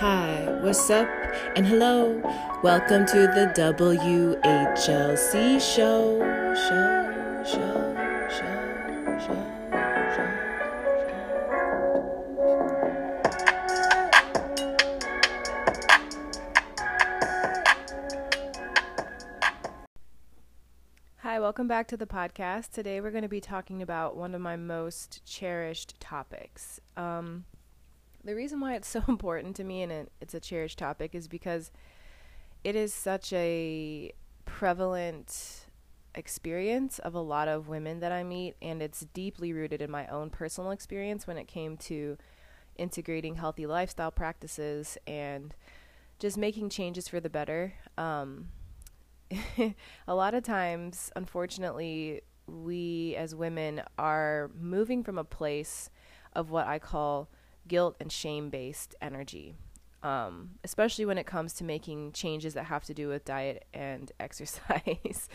Hi, what's up? And hello. Welcome to the WHLC show. Show, show, Hi, welcome back to the podcast. Today we're going to be talking about one of my most cherished topics. Um, the reason why it's so important to me and it, it's a cherished topic is because it is such a prevalent experience of a lot of women that I meet, and it's deeply rooted in my own personal experience when it came to integrating healthy lifestyle practices and just making changes for the better. Um, a lot of times, unfortunately, we as women are moving from a place of what I call guilt and shame based energy, um, especially when it comes to making changes that have to do with diet and exercise.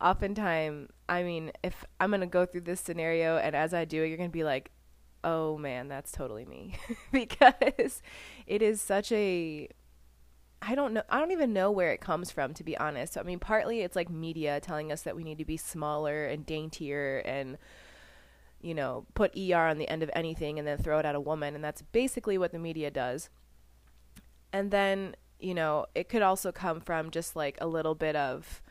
Oftentimes, I mean, if I'm going to go through this scenario and as I do it, you're going to be like, oh man, that's totally me. because it is such a I don't know. I don't even know where it comes from, to be honest. I mean, partly it's like media telling us that we need to be smaller and daintier and you know, put ER on the end of anything and then throw it at a woman. And that's basically what the media does. And then, you know, it could also come from just like a little bit of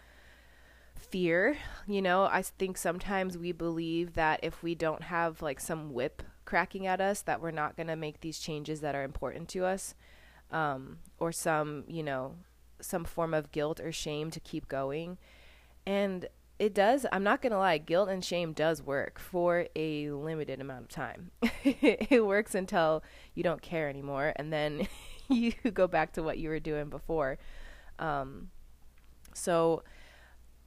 fear. You know, I think sometimes we believe that if we don't have like some whip cracking at us, that we're not going to make these changes that are important to us. Um, or some, you know, some form of guilt or shame to keep going. And it does i'm not gonna lie guilt and shame does work for a limited amount of time. It works until you don't care anymore and then you go back to what you were doing before. Um, so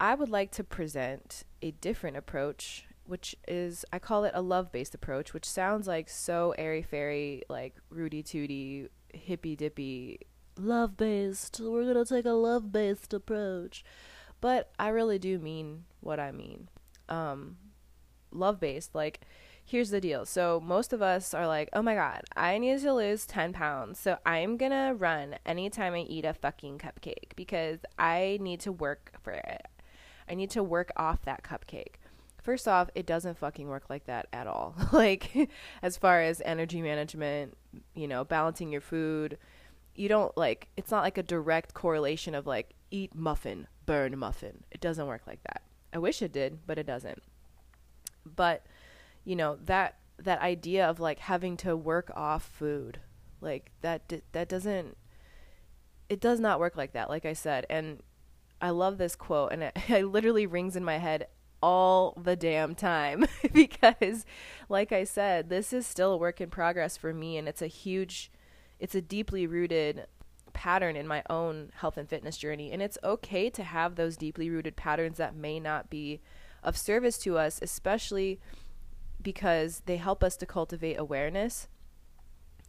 i would like to present a different approach which is i call it a love based approach which sounds like so airy fairy like rudy tooty hippy dippy love based we're gonna take a love based approach but I really do mean what I mean. Um, love based, like, here's the deal. So, most of us are like, oh my God, I need to lose 10 pounds. So, I'm gonna run anytime I eat a fucking cupcake because I need to work for it. I need to work off that cupcake. First off, it doesn't fucking work like that at all. like, as far as energy management, you know, balancing your food, you don't like, it's not like a direct correlation of like, eat muffin, burn muffin. It doesn't work like that. I wish it did, but it doesn't. But you know, that that idea of like having to work off food, like that that doesn't it does not work like that, like I said. And I love this quote and it, it literally rings in my head all the damn time because like I said, this is still a work in progress for me and it's a huge it's a deeply rooted pattern in my own health and fitness journey. And it's okay to have those deeply rooted patterns that may not be of service to us, especially because they help us to cultivate awareness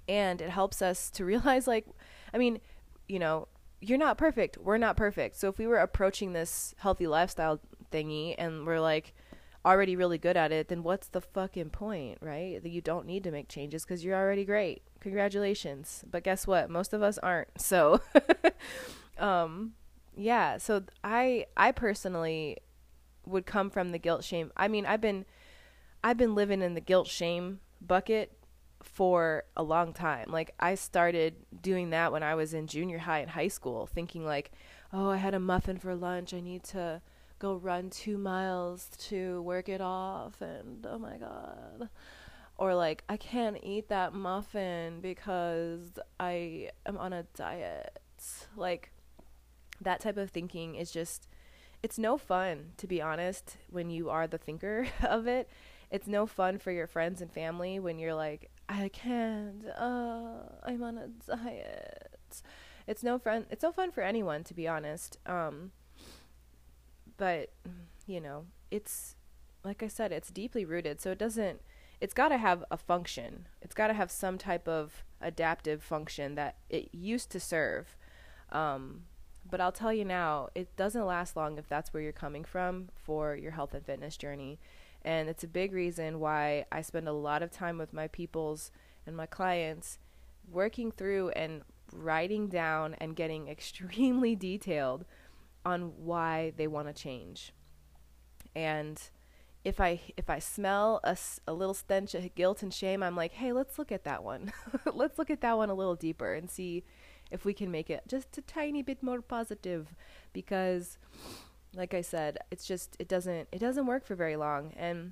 and it helps us to realize like I mean, you know, you're not perfect. We're not perfect. So if we were approaching this healthy lifestyle thingy and we're like already really good at it, then what's the fucking point, right? That you don't need to make changes because you're already great. Congratulations. But guess what? Most of us aren't. So, um, yeah. So I, I personally would come from the guilt shame. I mean, I've been, I've been living in the guilt shame bucket for a long time. Like I started doing that when I was in junior high and high school, thinking like, oh, I had a muffin for lunch. I need to go run two miles to work it off and oh my god. Or like i can't eat that muffin because i am on a diet. Like that type of thinking is just it's no fun to be honest when you are the thinker of it. It's no fun for your friends and family when you're like i can't uh i'm on a diet. It's no fun it's no fun for anyone to be honest. Um but you know, it's like I said, it's deeply rooted. So it doesn't it's got to have a function. It's got to have some type of adaptive function that it used to serve. Um, but I'll tell you now, it doesn't last long if that's where you're coming from for your health and fitness journey. And it's a big reason why I spend a lot of time with my peoples and my clients working through and writing down and getting extremely detailed on why they want to change. And if I if I smell a, a little stench of guilt and shame, I'm like, hey, let's look at that one. let's look at that one a little deeper and see if we can make it just a tiny bit more positive because like I said, it's just it doesn't it doesn't work for very long. And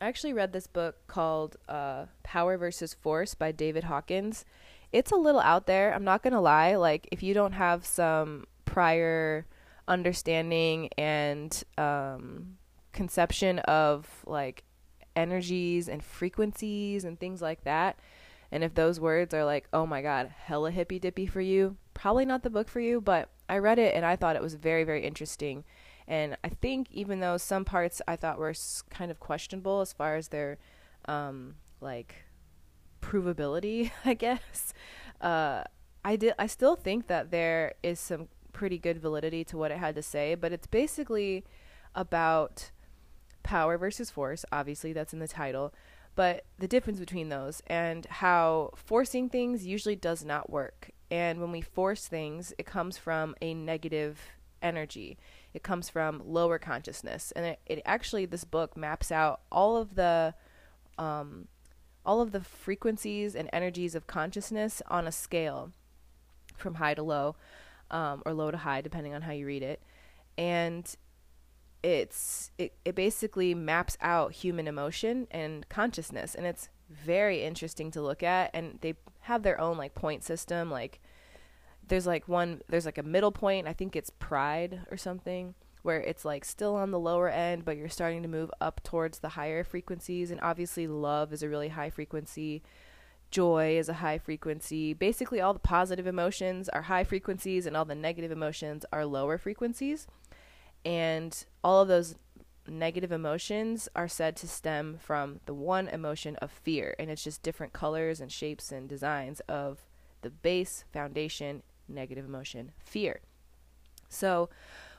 I actually read this book called uh, Power versus Force by David Hawkins. It's a little out there. I'm not gonna lie. Like if you don't have some prior understanding and um, conception of like energies and frequencies and things like that. And if those words are like, oh my God, hella hippy dippy for you, probably not the book for you, but I read it and I thought it was very, very interesting. And I think even though some parts I thought were kind of questionable as far as their um, like provability, I guess, uh, I did. I still think that there is some pretty good validity to what it had to say, but it's basically about power versus force. Obviously, that's in the title, but the difference between those and how forcing things usually does not work. And when we force things, it comes from a negative energy. It comes from lower consciousness, and it, it actually this book maps out all of the um, all of the frequencies and energies of consciousness on a scale from high to low um, or low to high depending on how you read it. And it's it, it basically maps out human emotion and consciousness. And it's very interesting to look at. And they have their own like point system. Like there's like one there's like a middle point. I think it's pride or something where it's like still on the lower end but you're starting to move up towards the higher frequencies. And obviously love is a really high frequency joy is a high frequency basically all the positive emotions are high frequencies and all the negative emotions are lower frequencies and all of those negative emotions are said to stem from the one emotion of fear. And it's just different colors and shapes and designs of the base foundation negative emotion, fear. So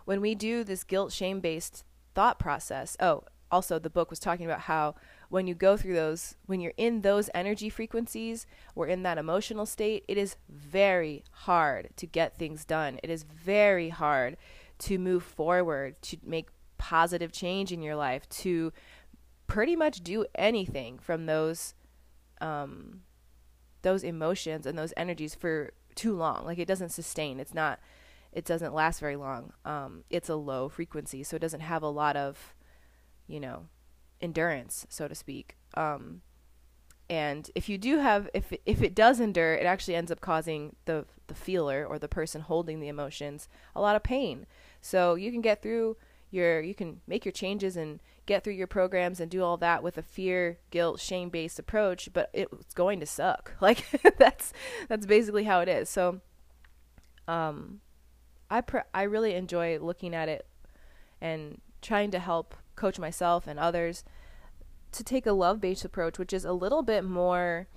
when we do this guilt shame based thought process, oh, also the book was talking about how when you go through those, when you're in those energy frequencies or in that emotional state, it is very hard to get things done. It is very hard to move forward, to make positive change in your life, to pretty much do anything from those um, those emotions and those energies for too long. Like it doesn't sustain. It's not. It doesn't last very long. Um, it's a low frequency, so it doesn't have a lot of, you know, endurance, so to speak. Um, and if you do have, if if it does endure, it actually ends up causing the the feeler or the person holding the emotions a lot of pain. So you can get through your you can make your changes and get through your programs and do all that with a fear, guilt, shame-based approach, but it's going to suck. Like that's that's basically how it is. So um I pr- I really enjoy looking at it and trying to help coach myself and others to take a love-based approach, which is a little bit more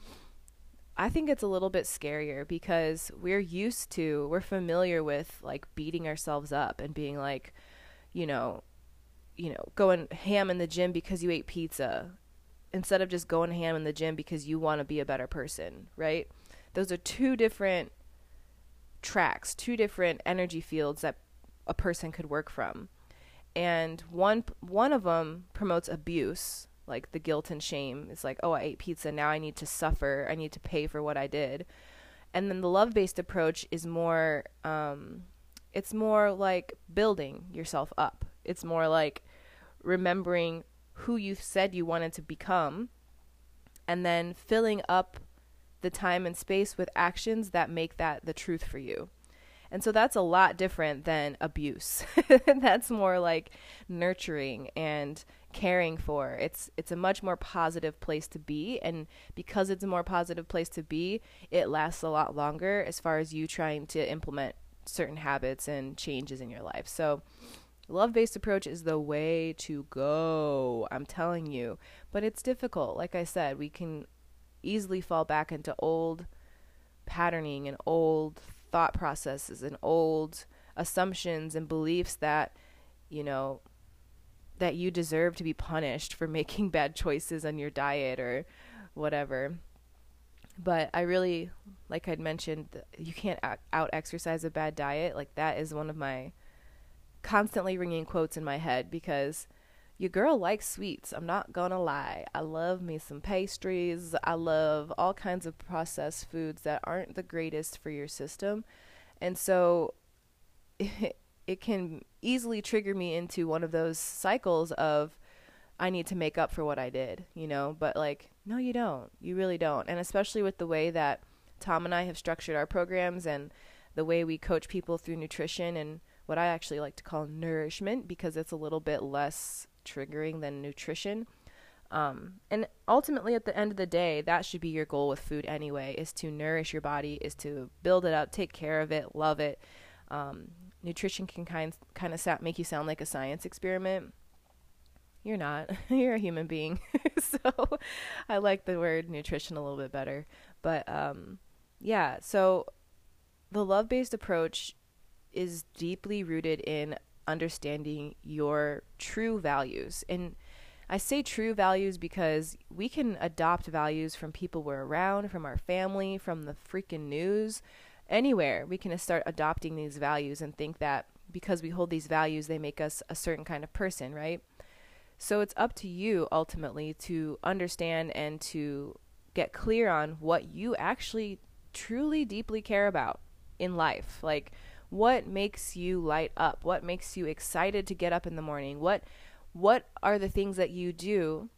I think it's a little bit scarier because we're used to, we're familiar with like beating ourselves up and being like, you know, you know, going ham in the gym because you ate pizza instead of just going ham in the gym because you want to be a better person, right? Those are two different tracks, two different energy fields that a person could work from. And one one of them promotes abuse, like the guilt and shame. It's like, oh, I ate pizza. Now I need to suffer. I need to pay for what I did. And then the love based approach is more, um, it's more like building yourself up. It's more like remembering who you said you wanted to become and then filling up the time and space with actions that make that the truth for you. And so that's a lot different than abuse. that's more like nurturing and caring for. It's it's a much more positive place to be and because it's a more positive place to be, it lasts a lot longer as far as you trying to implement certain habits and changes in your life. So love-based approach is the way to go. I'm telling you. But it's difficult. Like I said, we can easily fall back into old patterning and old thought processes and old assumptions and beliefs that you know that you deserve to be punished for making bad choices on your diet or whatever. but I really, like I'd mentioned, you can't out exercise a bad diet. Like that is one of my constantly ringing quotes in my head because your girl likes sweets. I'm not gonna lie. I love me some pastries. I love all kinds of processed foods that aren't the greatest for your system. And so it, it can easily trigger me into one of those cycles of I need to make up for what I did, you know? But like, no, you don't. You really don't. And especially with the way that Tom and I have structured our programs and the way we coach people through nutrition and what I actually like to call nourishment because it's a little bit less triggering than nutrition. Um, and ultimately, at the end of the day, that should be your goal with food anyway: is to nourish your body, is to build it up, take care of it, love it. Um, nutrition can kind kind of make you sound like a science experiment, you're not. You're a human being. so I like the word nutrition a little bit better. But um, yeah, so the love based approach is deeply rooted in understanding your true values. And I say true values because we can adopt values from people we're around, from our family, from the freaking news, anywhere. We can start adopting these values and think that because we hold these values, they make us a certain kind of person, right? So it's up to you ultimately to understand and to get clear on what you actually truly deeply care about in life. Like what makes you light up? What makes you excited to get up in the morning? What what are the things that you do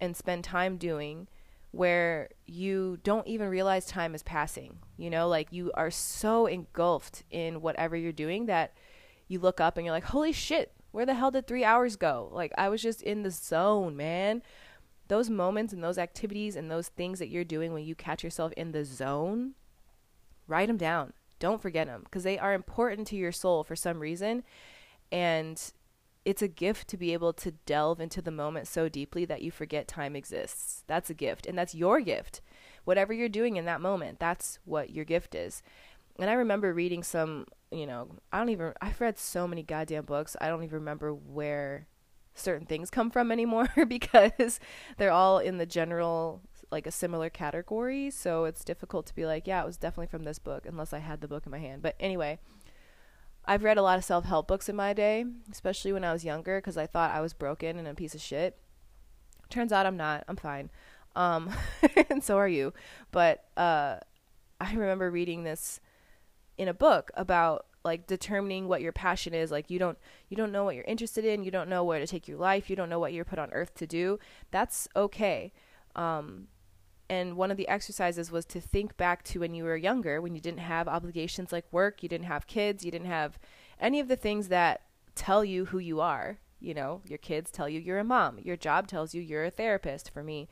and spend time doing where you don't even realize time is passing? You know, like you are so engulfed in whatever you're doing that you look up and you're like, "Holy shit, where the hell did three hours go? Like, I was just in the zone, man. Those moments and those activities and those things that you're doing when you catch yourself in the zone, write them down. Don't forget them because they are important to your soul for some reason. And it's a gift to be able to delve into the moment so deeply that you forget time exists. That's a gift. And that's your gift. Whatever you're doing in that moment, that's what your gift is. And I remember reading some you know, I don't even, I've read so many goddamn books, I don't even remember where certain things come from anymore because they're all in the general, like a similar category. So it's difficult to be like, yeah, it was definitely from this book unless I had the book in my hand. But anyway, I've read a lot of self help books in my day, especially when I was younger because I thought I was broken and a piece of shit. Turns out I'm not. I'm fine. Um, and so are you. But uh, I remember reading this in a book about like determining what your passion is like you don't you don't know what you're interested in you don't know where to take your life you don't know what you're put on earth to do that's okay um, and one of the exercises was to think back to when you were younger when you didn't have obligations like work you didn't have kids you didn't have any of the things that tell you who you are you know your kids tell you you're a mom your job tells you you're a therapist for me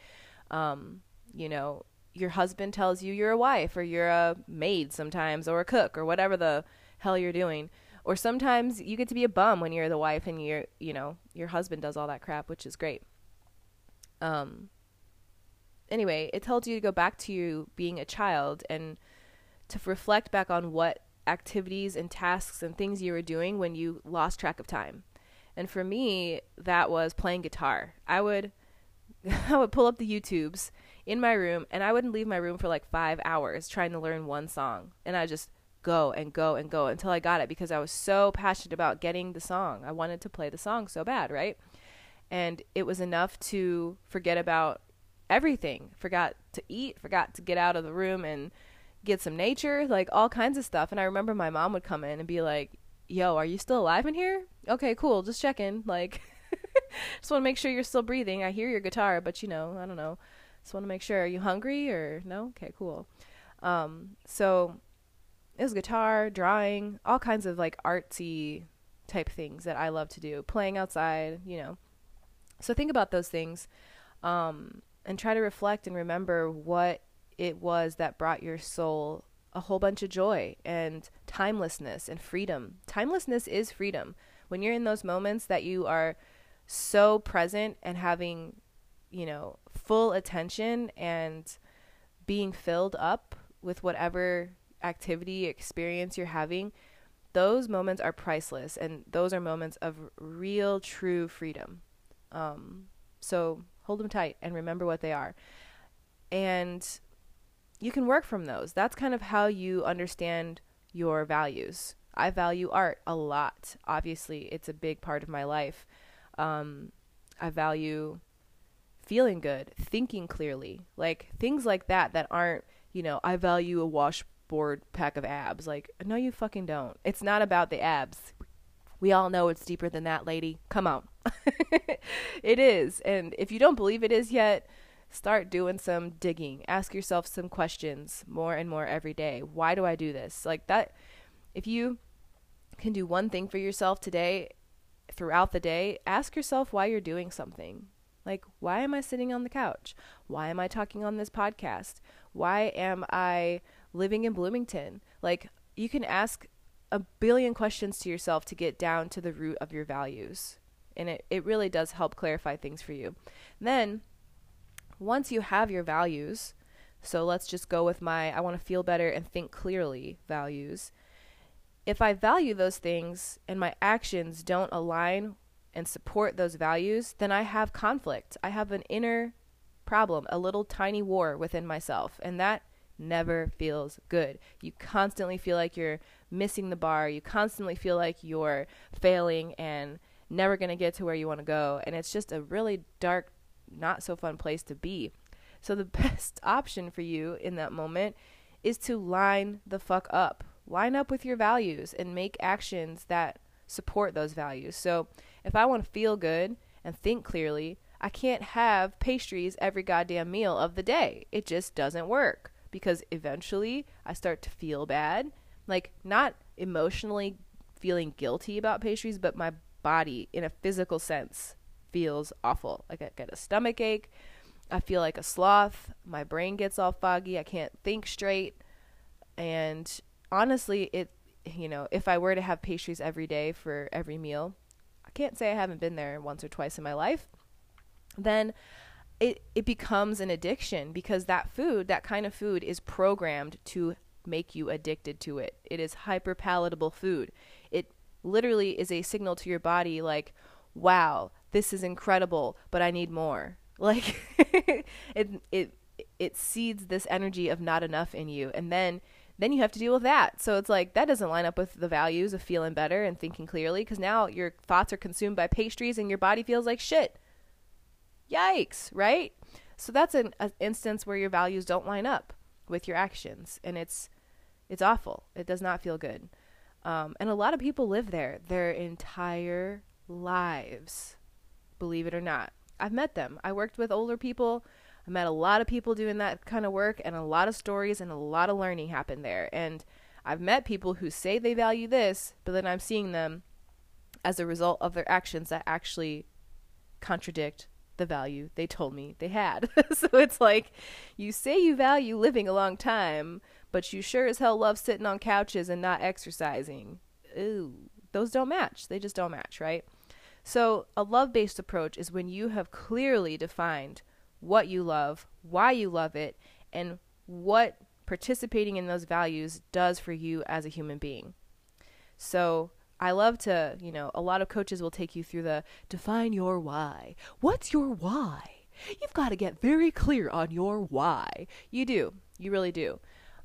um, you know your husband tells you you're a wife or you're a maid sometimes or a cook or whatever the hell you're doing. Or sometimes you get to be a bum when you're the wife and you're, you know, your husband does all that crap, which is great. Um anyway, it tells you to go back to you being a child and to reflect back on what activities and tasks and things you were doing when you lost track of time. And for me, that was playing guitar. I would I would pull up the YouTubes in my room and I wouldn't leave my room for like 5 hours trying to learn one song. And I just go and go and go until I got it because I was so passionate about getting the song. I wanted to play the song so bad, right? And it was enough to forget about everything. Forgot to eat, forgot to get out of the room and get some nature, like all kinds of stuff. And I remember my mom would come in and be like, "Yo, are you still alive in here? Okay, cool. Just checking. Like just want to make sure you're still breathing. I hear your guitar, but you know, I don't know. Just want to make sure. Are you hungry or no? Okay, cool. Um, so it was guitar, drawing, all kinds of like artsy type things that I love to do. Playing outside, you know. So think about those things, um, and try to reflect and remember what it was that brought your soul a whole bunch of joy and timelessness and freedom. Timelessness is freedom. When you're in those moments that you are so present and having, you know, full attention and being filled up with whatever activity, experience you're having, those moments are priceless. And those are moments of real, true freedom. Um, so hold them tight and remember what they are. And you can work from those. That's kind of how you understand your values. I value art a lot. Obviously, it's a big part of my life. Um, I value feeling good, thinking clearly, like things like that that aren't, you know, I value a washboard pack of abs. Like, no, you fucking don't. It's not about the abs. We all know it's deeper than that, lady. Come on. it is. And if you don't believe it is yet, start doing some digging. Ask yourself some questions more and more every day. Why do I do this? Like that if you can do one thing for yourself today throughout the day, ask yourself why you're doing something. Like, why am I sitting on the couch? Why am I talking on this podcast? Why am I living in Bloomington? Like, you can ask a billion questions to yourself to get down to the root of your values. And it, it really does help clarify things for you. then, once you have your values, so let's just go with my I want to feel better and think clearly values. If I value those things and my actions don't align and support those values, then I have conflict. I have an inner problem, a little tiny war within myself. And that never feels good. You constantly feel like you're missing the bar. You constantly feel like you're failing and never going to get to where you want to go. And it's just a really dark, not so fun place to be. So the best option for you in that moment is to line the fuck up. Line up with your values and make actions that support those values. So if I want to feel good and think clearly, I can't have pastries every goddamn meal of the day. It just doesn't work because eventually I start to feel bad. Like, not emotionally feeling guilty about pastries, but my body, in a physical sense, feels awful. Like, I get a stomach ache. I feel like a sloth. My brain gets all foggy. I can't think straight. And honestly, it, you know, if I were to have pastries every day for every meal, I can't say I haven't been there once or twice in my life, then it it becomes an addiction because that food, that kind of food is programmed to make you addicted to it. It is hyper palatable food. It literally is a signal to your body like, "Wow, this is incredible, but I need more." Like it it it seeds this energy of not enough in you and then then you have to deal with that. So it's like that doesn't line up with the values of feeling better and thinking clearly because now your thoughts are consumed by pastries and your body feels like shit. Yikes, right? So that's an, an instance where your values don't line up with your actions and it's it's awful. It does not feel good. Um, and a lot of people live there their entire lives, believe it or not. I've met them. I worked with older people I met a lot of people doing that kind of work, and a lot of stories and a lot of learning happened there. And I've met people who say they value this, but then I'm seeing them as a result of their actions that actually contradict the value they told me they had. so it's like you say you value living a long time, but you sure as hell love sitting on couches and not exercising. Ooh, those don't match. They just don't match, right? So, a love based approach is when you have clearly defined what you love, why you love it, and what participating in those values does for you as a human being. So, I love to, you know, a lot of coaches will take you through the define your why. What's your why? You've got to get very clear on your why. You do. You really do.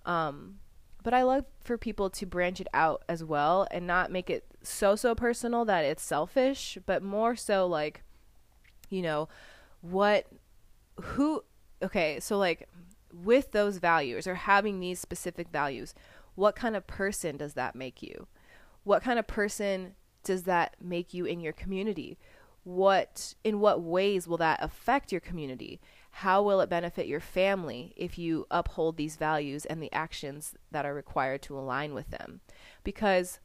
Um, but I love for people to branch it out as well and not make it so, so personal that it's selfish, but more so like, you know, what who okay so like with those values or having these specific values what kind of person does that make you? What kind of person does that make you in your community? What in what ways will that affect your community how will it benefit your family if you uphold these values and the actions that are required to align with them because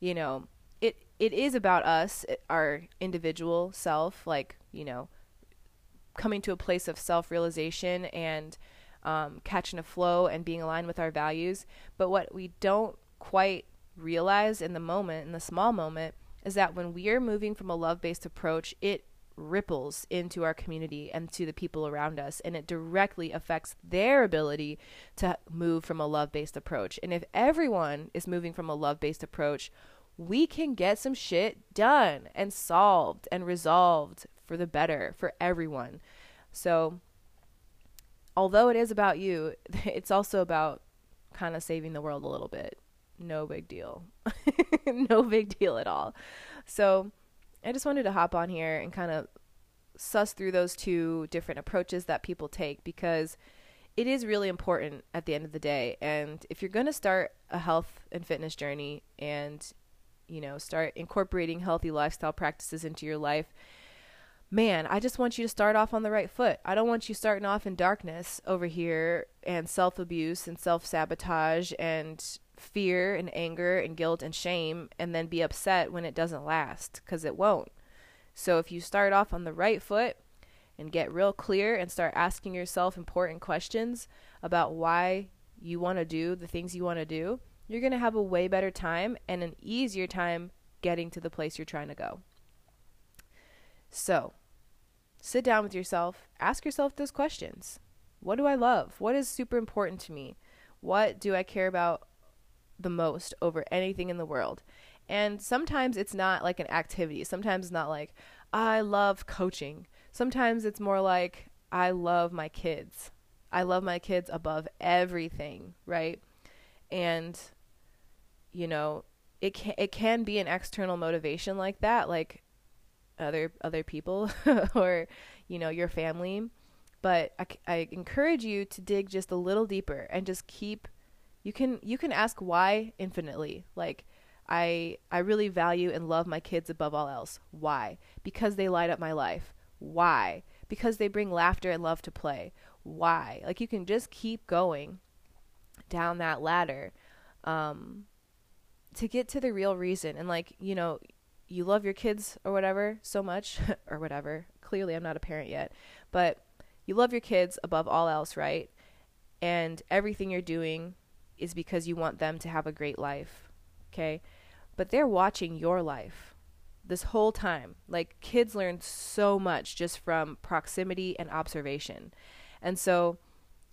you know it it is about us our individual self like you know coming to a place of self realization and um, catching a flow and being aligned with our values. But what we don't quite realize in the moment, in the small moment, is that when we are moving from a love based approach, it ripples into our community and to the people around us, and it directly affects their ability to move from a love based approach. And if everyone is moving from a love based approach, we can get some shit done and solved and resolved for the better for everyone. So although it is about you, it's also about kind of saving the world a little bit. No big deal. no big deal at all. So, I just wanted to hop on here and kind of suss through those two different approaches that people take because it is really important at the end of the day. And if you're going to start a health and fitness journey and, you know, start incorporating healthy lifestyle practices into your life, man, I just want you to start off on the right foot. I don't want you starting off in darkness over here and self abuse and self sabotage and fear and anger and guilt and shame and then be upset when it doesn't last because it won't. So if you start off on the right foot and get real clear and start asking yourself important questions about why you want to do the things you want to do, you're going to have a way better time and an easier time getting to the place you're trying to go. So, sit down with yourself, ask yourself those questions. What do I love? What is super important to me? What do I care about the most over anything in the world? And sometimes it's not like an activity. Sometimes it's not like, I love coaching. Sometimes it's more like, I love my kids. I love my kids above everything, right? And, you know, it can, it can be an external motivation like that, like other other people or, you know, your family. But I, I encourage you to dig just a little deeper and just keep. You can you can ask why infinitely, like I I really value and love my kids above all else. Why? Because they light up my life. Why? Because they bring laughter and love to play. Why? Like you can just keep going down that ladder um, to get to the real reason. And like you know, you love your kids or whatever so much or whatever. Clearly, I'm not a parent yet, but you love your kids above all else, right? And everything you're doing is because you want them to have a great life. Okay? but they're watching your life this whole time. Like kids learn so much just from proximity and observation. And so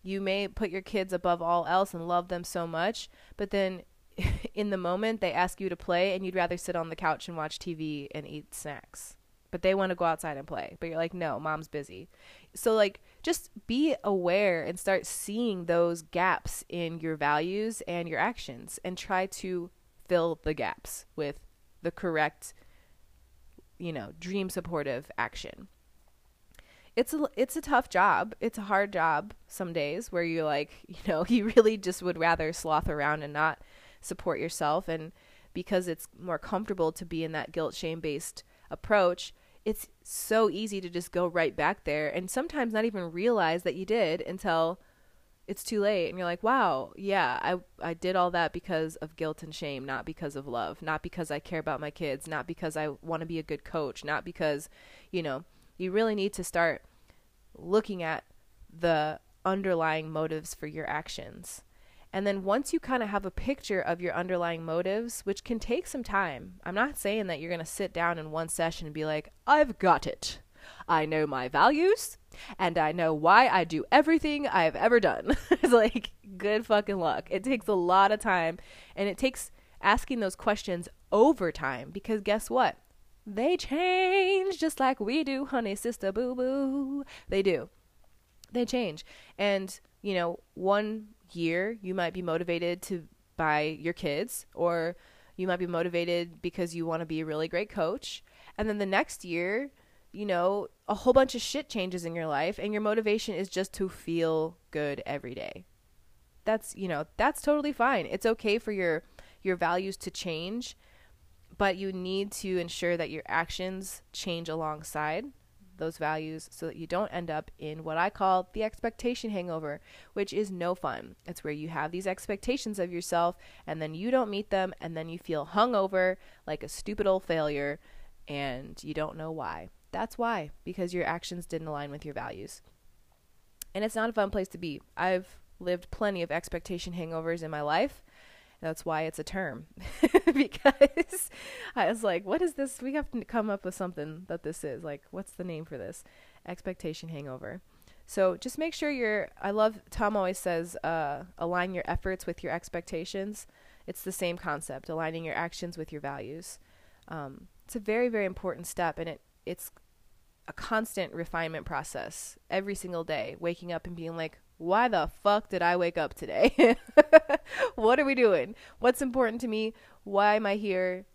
you may put your kids above all else and love them so much, but then in the moment they ask you to play and you'd rather sit on the couch and watch TV and eat snacks. But they want to go outside and play. But you're like, "No, mom's busy." So like just be aware and start seeing those gaps in your values and your actions and try to fill the gaps with the correct you know dream supportive action. It's a it's a tough job. It's a hard job some days where you're like you know you really just would rather sloth around and not support yourself. And because it's more comfortable to be in that guilt shame based approach it's so easy to just go right back there and sometimes not even realize that you did until it's too late. And you're like wow yeah i i did all that because of guilt and shame not because of love not because i care about my kids not because i want to be a good coach not because you know you really need to start looking at the underlying motives for your actions and then once you kind of have a picture of your underlying motives, which can take some time, I'm not saying that you're going to sit down in one session and be like, I've got it. I know my values and I know why I do everything I've ever done. it's like good fucking luck. It takes a lot of time and it takes asking those questions over time because guess what? They change just like we do, honey sister boo boo. They do. They change. And, you know, one year you might be motivated to by your kids or you might be motivated because you want to be a really great coach. And then the next year you know, a whole bunch of shit changes in your life and your motivation is just to feel good every day. That's, you know, that's totally fine. It's okay for your your values to change, but you need to ensure that your actions change alongside those values so that you don't end up in what I call the expectation hangover, which is no fun. It's where you have these expectations of yourself and then you don't meet them and then you feel hungover like a stupid old failure and you don't know why. That's why, because your actions didn't align with your values. And it's not a fun place to be. I've lived plenty of expectation hangovers in my life. That's why it's a term. because I was like, what is this? We have to come up with something that this is. Like, what's the name for this? Expectation hangover. So just make sure you're. I love, Tom always says, uh, align your efforts with your expectations. It's the same concept, aligning your actions with your values. Um, it's a very, very important step, and it it's a constant refinement process every single day, waking up and being like, why the fuck did I wake up today? what are we doing? What's important to me? Why am I here?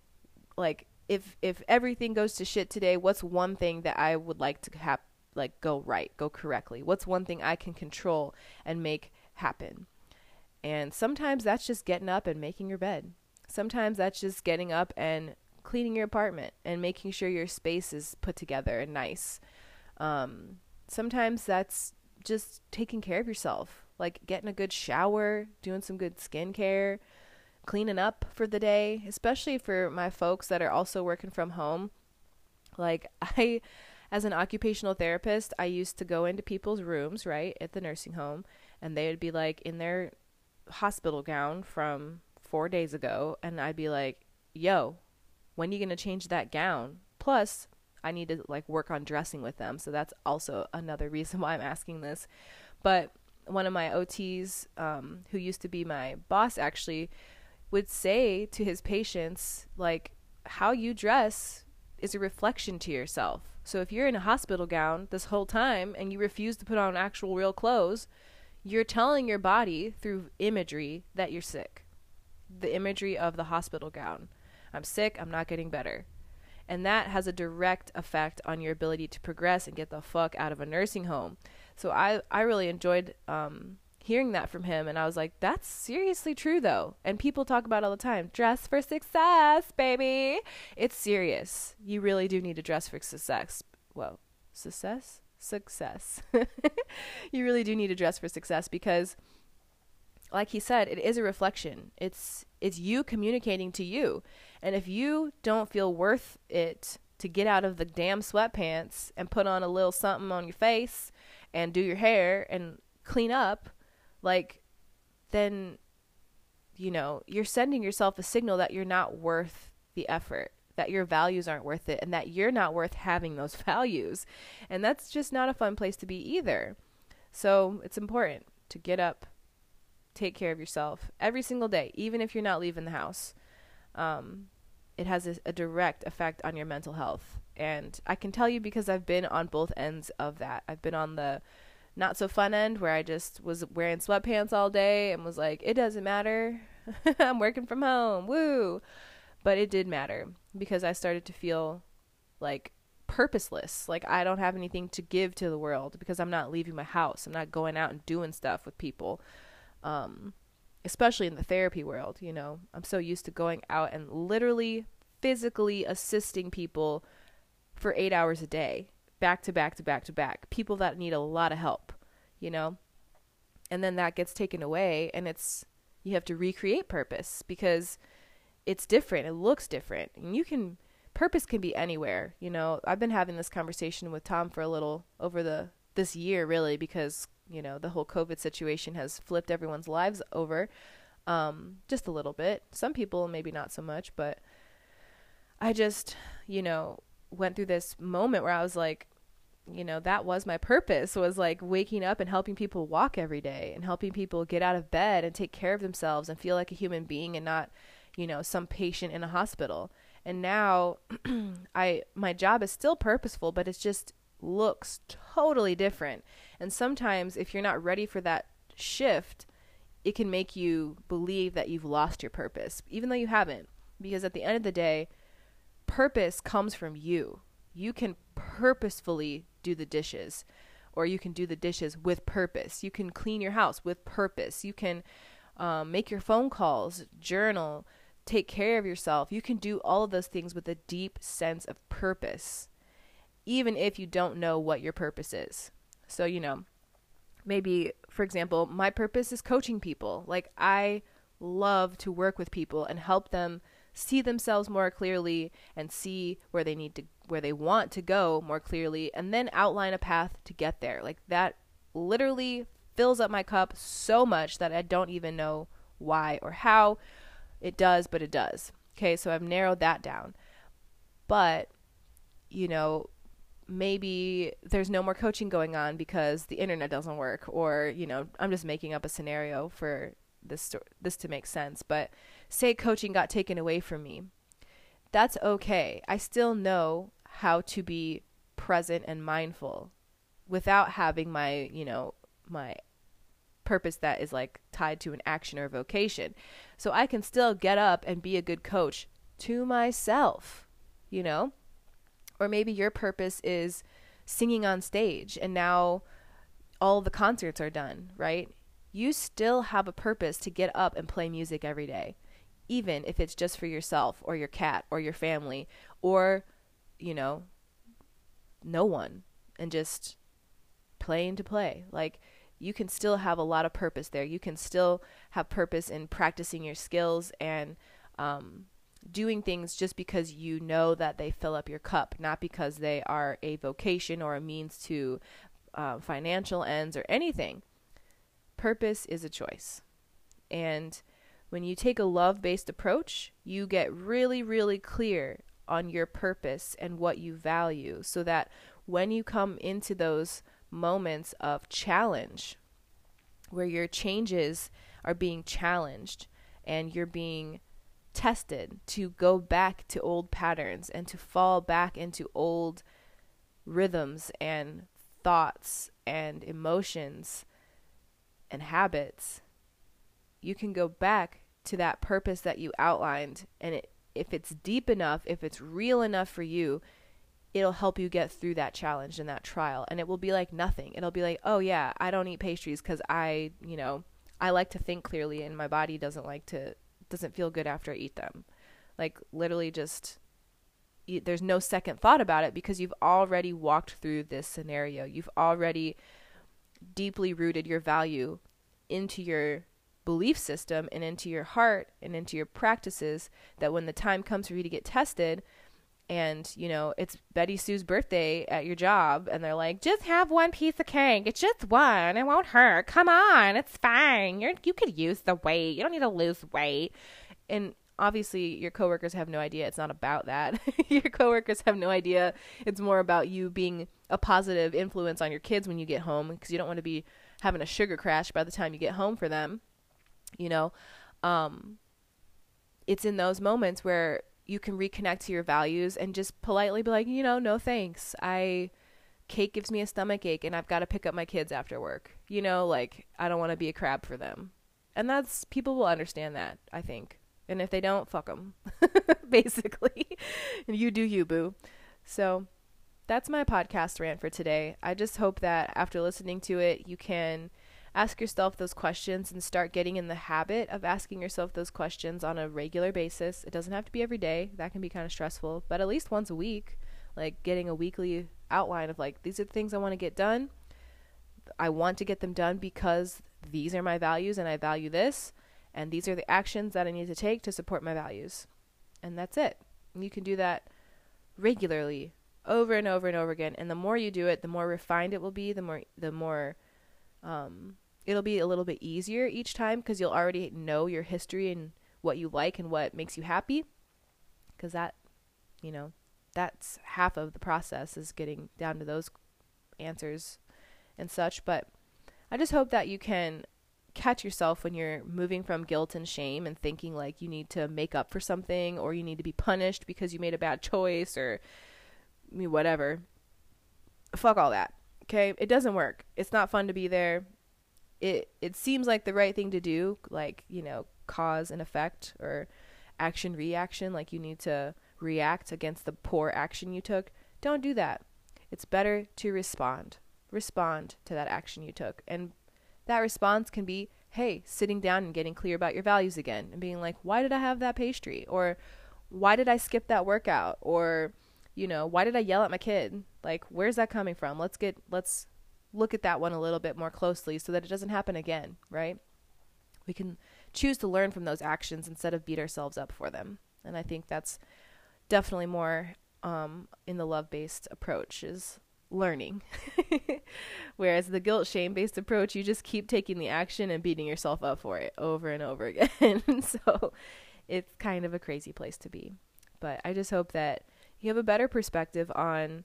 Like if if everything goes to shit today, what's one thing that I would like to have like go right, go correctly? What's one thing I can control and make happen? And sometimes that's just getting up and making your bed. Sometimes that's just getting up and cleaning your apartment and making sure your space is put together and nice. Um, sometimes that's just taking care of yourself, like getting a good shower, doing some good skincare, cleaning up for the day, especially for my folks that are also working from home. Like, I, as an occupational therapist, I used to go into people's rooms, right, at the nursing home, and they would be like in their hospital gown from four days ago, and I'd be like, yo, when are you going to change that gown? Plus, I need to like work on dressing with them. So that's also another reason why I'm asking this. But one of my OTs, um, who used to be my boss, actually would say to his patients, like, how you dress is a reflection to yourself. So if you're in a hospital gown this whole time and you refuse to put on actual real clothes, you're telling your body through imagery that you're sick. The imagery of the hospital gown. I'm sick, I'm not getting better. And that has a direct effect on your ability to progress and get the fuck out of a nursing home. So I, I really enjoyed um, hearing that from him. And I was like, that's seriously true, though. And people talk about all the time dress for success, baby. It's serious. You really do need to dress for success. Well, success? Success. you really do need to dress for success because like he said, it is a reflection. It's it's you communicating to you. And if you don't feel worth it to get out of the damn sweatpants and put on a little something on your face and do your hair and clean up, like then you know, you're sending yourself a signal that you're not worth the effort, that your values aren't worth it, and that you're not worth having those values. And that's just not a fun place to be either. So it's important to get up, take care of yourself every single day, even if you're not leaving the house. Um, it has a, a direct effect on your mental health. And I can tell you because I've been on both ends of that. I've been on the not so fun end where I just was wearing sweatpants all day and was like, it doesn't matter. I'm working from home. Woo. But it did matter because I started to feel like purposeless. Like I don't have anything to give to the world because I'm not leaving my house. I'm not going out and doing stuff with people um, especially in the therapy world. You know, I'm so used to going out and literally physically assisting people for eight hours a day, back to back to back to back. People that need a lot of help, you know? And then that gets taken away, and it's, you have to recreate purpose because it's different. It looks different. And you can, purpose can be anywhere. You know, I've been having this conversation with Tom for a little over the, this year really because you know, the whole COVID situation has flipped everyone's lives over um, just a little bit. Some people, maybe not so much, but I just, you know, went through this moment where I was like, you know, that was my purpose was like waking up and helping people walk every day and helping people get out of bed and take care of themselves and feel like a human being and not, you know, some patient in a hospital. And now I my job is still purposeful, but it's just looks totally different. And sometimes, if you're not ready for that shift, it can make you believe that you've lost your purpose, even though you haven't. Because at the end of the day, purpose comes from you. You can purposefully do the dishes, or you can do the dishes with purpose. You can clean your house with purpose. You can um, make your phone calls, journal, take care of yourself. You can do all of those things with a deep sense of purpose even if you don't know what your purpose is. So, you know, maybe, for example, my purpose is coaching people. Like, I love to work with people and help them see themselves more clearly and see where they need to where they want to go more clearly and then outline a path to get there like that literally fills up my cup so much that I don't even know why or how it does but it does okay so I've narrowed that down but you know maybe there's no more coaching going on because the internet doesn't work or you know i'm just making up a scenario for this this to make sense but say coaching got taken away from me that's okay i still know how to be present and mindful without having my you know my purpose that is like tied to an action or vocation. So I can still get up and be a good coach to myself, you know? Or maybe your purpose is singing on stage and now all the concerts are done, right? You still have a purpose to get up and play music every day, even if it's just for yourself or your cat or your family or, you know, no one and just playing to play. Like, you can still have a lot of purpose there. You can still have purpose in practicing your skills and um, doing things just because you know that they fill up your cup, not because they are a vocation or a means to uh, financial ends or anything. Purpose is a choice. And when you take a love based approach, you get really, really clear on your purpose and what you value so that when you come into those moments of challenge where your changes are being challenged and you're being tested to go back to old patterns and to fall back into old rhythms and thoughts and emotions and habits you can go back to that purpose that you outlined. And it, if it's deep enough if it's real enough for you it'll help you get through that challenge and that trial. And it will be like nothing. It'll be like oh yeah i don't eat pastries because i you know i like to think clearly and my body doesn't like to doesn't feel good after i eat them. Like literally just there's no second thought about it because you've already walked through this scenario. You've already deeply rooted your value into your belief system and into your heart and into your practices that when the time comes for you to get tested and you know it's Betty Sue's birthday at your job and they're like just have one piece of cake. It's just one. It won't hurt. Come on. It's fine. You're you could use the weight. You don't need to lose weight. And obviously your coworkers have no idea it's not about that. Your coworkers have no idea it's more about you being a positive influence on your kids when you get home because you don't want to be having a sugar crash by the time you get home for them you know? Um it's in those moments where you can reconnect to your values and just politely be like, you know, no thanks. I cake gives me a stomach ache and I've got to pick up my kids after work. You know, like I don't want to be a crab for them. And that's people will understand that, I think. And if they don't, fuck them. Basically. you do you, boo. So, that's my podcast rant for today. I just hope that after listening to it, you can ask yourself those questions and start getting in the habit of asking yourself those questions on a regular basis. It doesn't have to be every day, that can be kind of stressful, but at least once a week, like getting a weekly outline of like, these are the things I want to get done. I want to get them done because these are my values and I value this, and these are the actions that I need to take to support my values. And that's it. You can do that regularly over and over and over again and the more you do it the more refined it will be the more the more um, it'll be a little bit easier each time because you'll already know your history and what you like and what makes you happy. Because that, you know, that's half of the process is getting down to those answers and such. But I just hope that you can catch yourself when you're moving from guilt and shame and thinking like you need to make up for something or you need to be punished because you made a bad choice or whatever. Fuck all that. Okay? It doesn't work. It's not fun to be there. It it seems like the right thing to do, like, you know, cause and effect or action reaction, like you need to react against the poor action you took. Don't do that. It's better to respond. Respond to that action you took. And that response can be, hey, sitting down and getting clear about your values again and being like, why did I have that pastry? Or why did I skip that workout? Or you know, why did I yell at my kid? Like, where's that coming from? Let's get, let's look at that one a little bit more closely so that it doesn't happen again, right? We can choose to learn from those actions instead of beat ourselves up for them. And I think that's definitely more um, in the love based approach is learning. Whereas the guilt shame based approach, you just keep taking the action and beating yourself up for it over and over again. so it's kind of a crazy place to be. But I just hope that you have a better perspective on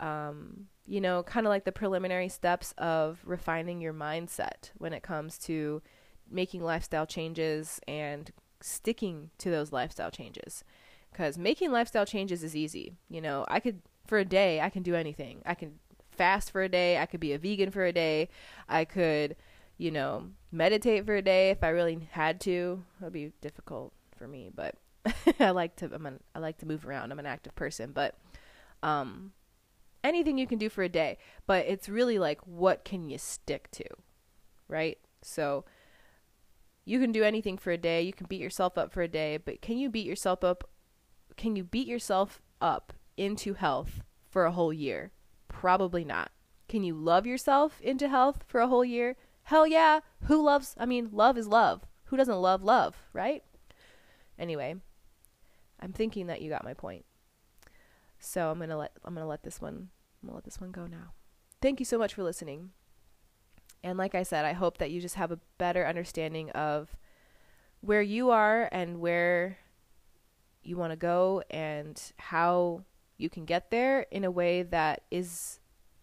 um, you know, kind of like the preliminary steps of refining your mindset when it comes to making lifestyle changes and sticking to those lifestyle changes. Because making lifestyle changes is easy. You know, I could, for a day, I can do anything. I can fast for a day. I could be a vegan for a day. I could, you know, meditate for a day if I really had to. It would be difficult for me, but I like to I'm an, I like to move around. I'm an active person, but um anything you can do for a day, but it's really like what can you stick to? Right? So you can do anything for a day, you can beat yourself up for a day, but can you beat yourself up can you beat yourself up into health for a whole year? Probably not. Can you love yourself into health for a whole year? Hell yeah. Who loves, I mean, love is love. Who doesn't love love, right? Anyway, I'm thinking that you got my point. So I'm to let I'm to let this one I'm to let this one go now. Thank you so much for listening. And like I said, I hope that you just have a better understanding of where you are and where you want to go and how you can get there in a way that is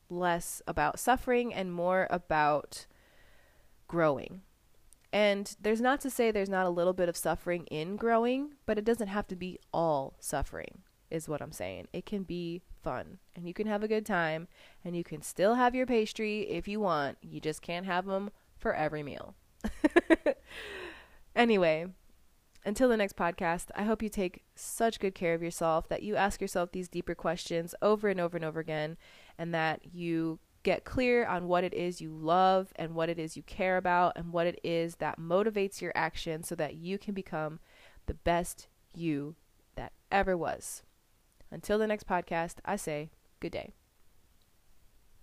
less about suffering and more about growing. And there's not to say there's not a little bit of suffering in growing, but it doesn't have to be all suffering, is what I'm saying. It can be fun and you can have a good time and you can still have your pastry if you want. You just can't have them for every meal. anyway, until the next podcast, I hope you take such good care of yourself that you ask yourself these deeper questions over and over and over again, and that you get clear on what it is you love and what it is you care about and what it is that motivates your action so that you can become the best you that ever was. Until the next podcast, I say good day.